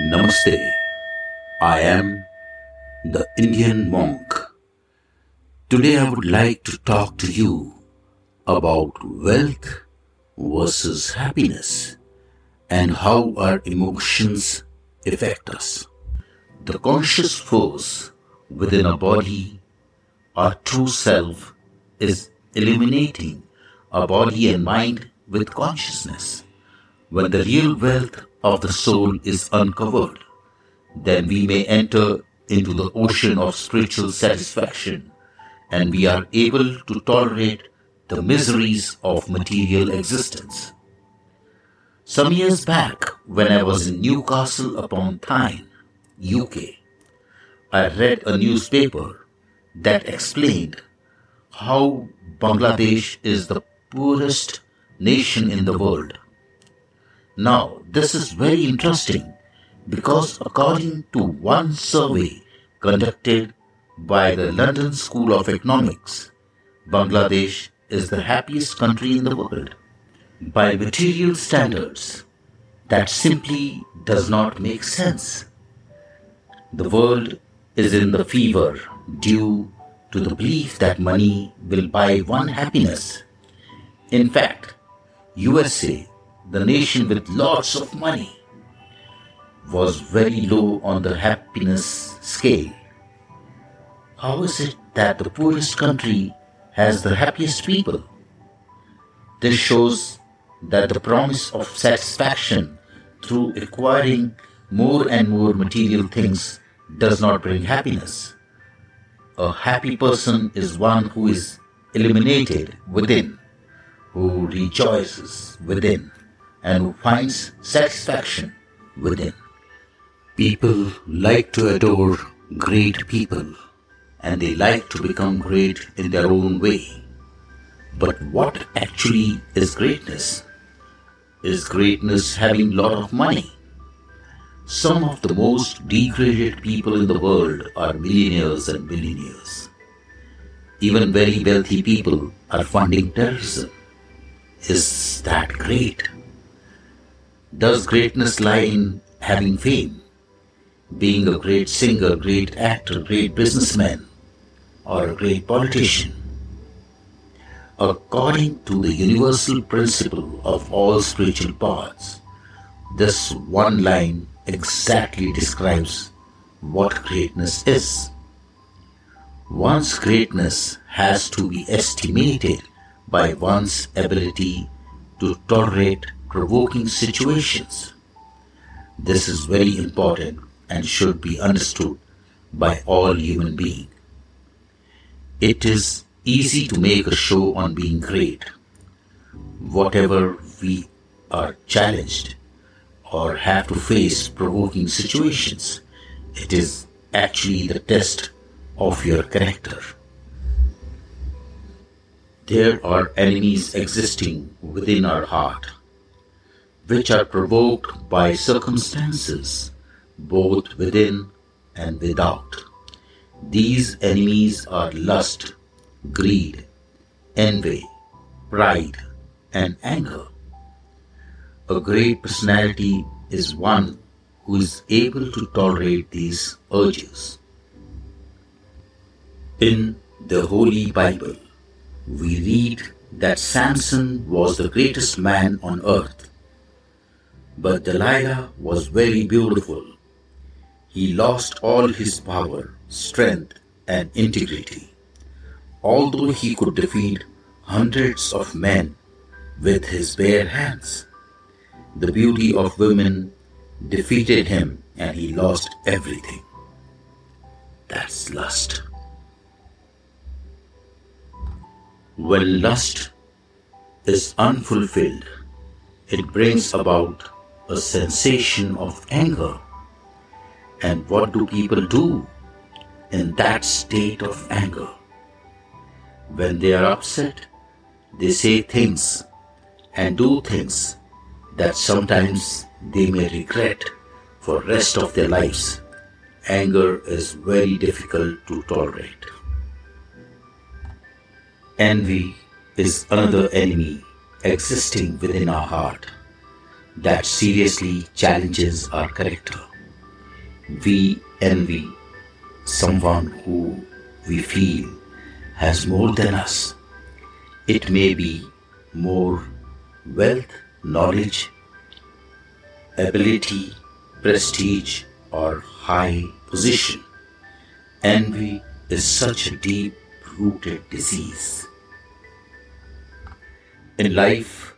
Namaste. I am the Indian monk. Today I would like to talk to you about wealth versus happiness and how our emotions affect us. The conscious force within a body, our true self, is illuminating our body and mind with consciousness. When the real wealth of the soul is uncovered, then we may enter into the ocean of spiritual satisfaction and we are able to tolerate the miseries of material existence. Some years back, when I was in Newcastle upon Tyne, UK, I read a newspaper that explained how Bangladesh is the poorest nation in the world. Now, this is very interesting because according to one survey conducted by the London School of Economics, Bangladesh is the happiest country in the world. By material standards, that simply does not make sense. The world is in the fever due to the belief that money will buy one happiness. In fact, USA the nation with lots of money, was very low on the happiness scale. How is it that the poorest country has the happiest people? This shows that the promise of satisfaction through acquiring more and more material things does not bring happiness. A happy person is one who is illuminated within, who rejoices within and who finds satisfaction within. People like to adore great people and they like to become great in their own way. But what actually is greatness? Is greatness having lot of money? Some of the most degraded people in the world are millionaires and billionaires. Even very wealthy people are funding terrorism. Is that great? Does greatness lie in having fame? Being a great singer, great actor, great businessman, or a great politician? According to the universal principle of all spiritual paths, this one line exactly describes what greatness is. One's greatness has to be estimated by one's ability to tolerate provoking situations. This is very important and should be understood by all human beings. It is easy to make a show on being great. Whatever we are challenged or have to face provoking situations, it is actually the test of your character. There are enemies existing within our heart which are provoked by circumstances, both within and without. These enemies are lust, greed, envy, pride, and anger. A great personality is one who is able to tolerate these urges. In the Holy Bible, we read that Samson was the greatest man on earth but Delilah was very beautiful. He lost all his power, strength, and integrity. Although he could defeat hundreds of men with his bare hands, the beauty of women defeated him and he lost everything. That's lust. When lust is unfulfilled, it brings about a sensation of anger. And what do people do in that state of anger? When they are upset, they say things and do things that sometimes they may regret for rest of their lives. Anger is very difficult to tolerate. Envy is another enemy existing within our heart that seriously challenges our character. we envy someone who we feel has more than us. It may be more wealth, knowledge, ability, prestige, or high position. Envy is such a deep rooted disease. In life,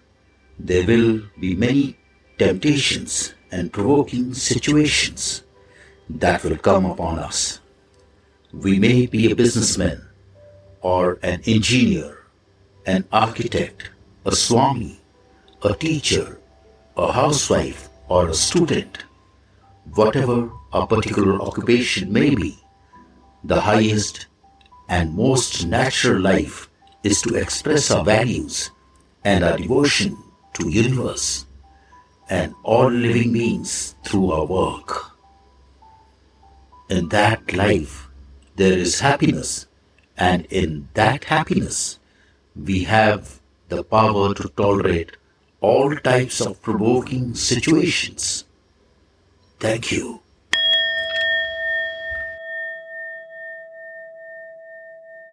there will be many temptations and provoking situations that will come upon us. We may be a businessman or an engineer, an architect, a swami, a teacher, a housewife, or a student. Whatever our particular occupation may be, the highest and most natural life is to express our values and our devotion to universe and all living beings through our work. In that life, there is happiness, and in that happiness, we have the power to tolerate all types of provoking situations. Thank you.